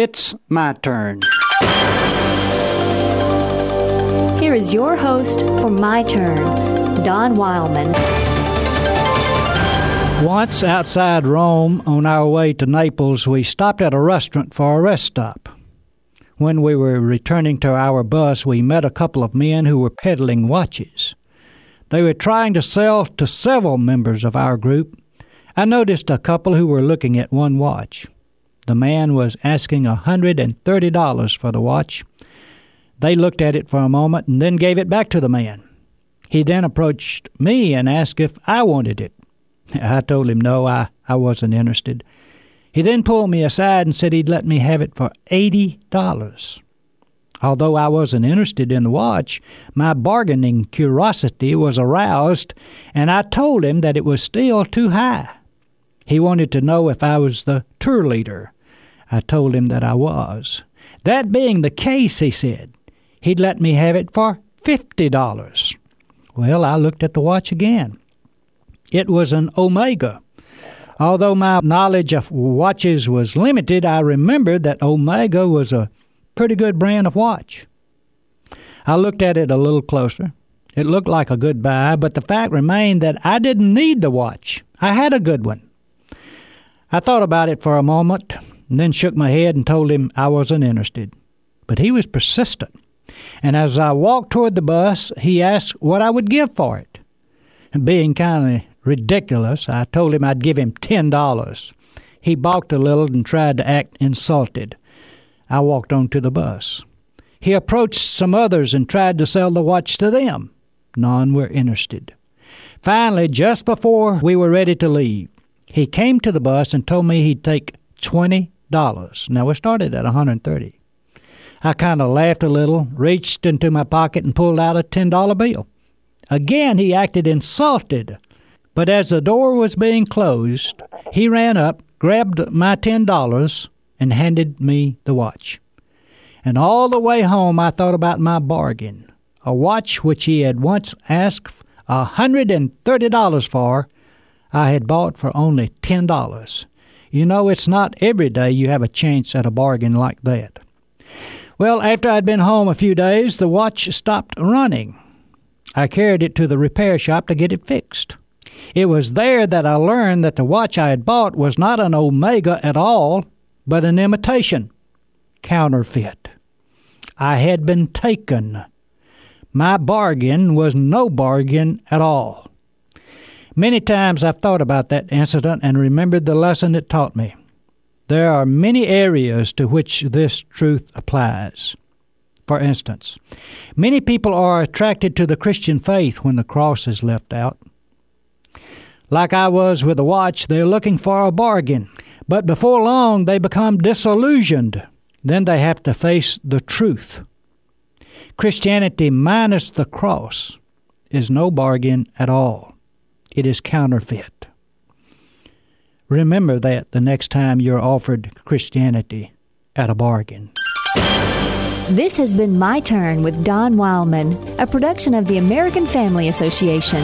It's my turn. Here is your host for My Turn, Don Wildman. Once outside Rome on our way to Naples, we stopped at a restaurant for a rest stop. When we were returning to our bus, we met a couple of men who were peddling watches. They were trying to sell to several members of our group. I noticed a couple who were looking at one watch. The man was asking a $130 for the watch. They looked at it for a moment and then gave it back to the man. He then approached me and asked if I wanted it. I told him no, I, I wasn't interested. He then pulled me aside and said he'd let me have it for $80. Although I wasn't interested in the watch, my bargaining curiosity was aroused, and I told him that it was still too high. He wanted to know if I was the tour leader. I told him that I was. That being the case, he said, he'd let me have it for $50. Well, I looked at the watch again. It was an Omega. Although my knowledge of watches was limited, I remembered that Omega was a pretty good brand of watch. I looked at it a little closer. It looked like a good buy, but the fact remained that I didn't need the watch. I had a good one. I thought about it for a moment and then shook my head and told him I wasn't interested. But he was persistent. And as I walked toward the bus, he asked what I would give for it. And being kind of ridiculous, I told him I'd give him ten dollars. He balked a little and tried to act insulted. I walked on to the bus. He approached some others and tried to sell the watch to them. None were interested. Finally, just before we were ready to leave, he came to the bus and told me he'd take twenty. Now we started at 130. I kind of laughed a little, reached into my pocket and pulled out a ten dollar bill. Again he acted insulted, but as the door was being closed, he ran up, grabbed my ten dollars, and handed me the watch. And all the way home I thought about my bargain. A watch which he had once asked a hundred and thirty dollars for, I had bought for only ten dollars. You know, it's not every day you have a chance at a bargain like that. Well, after I'd been home a few days, the watch stopped running. I carried it to the repair shop to get it fixed. It was there that I learned that the watch I had bought was not an Omega at all, but an imitation, counterfeit. I had been taken. My bargain was no bargain at all. Many times I've thought about that incident and remembered the lesson it taught me. There are many areas to which this truth applies. For instance, many people are attracted to the Christian faith when the cross is left out. Like I was with the watch, they're looking for a bargain. But before long, they become disillusioned. Then they have to face the truth. Christianity minus the cross is no bargain at all it is counterfeit. Remember that the next time you're offered Christianity at a bargain. This has been My Turn with Don Wildman, a production of the American Family Association.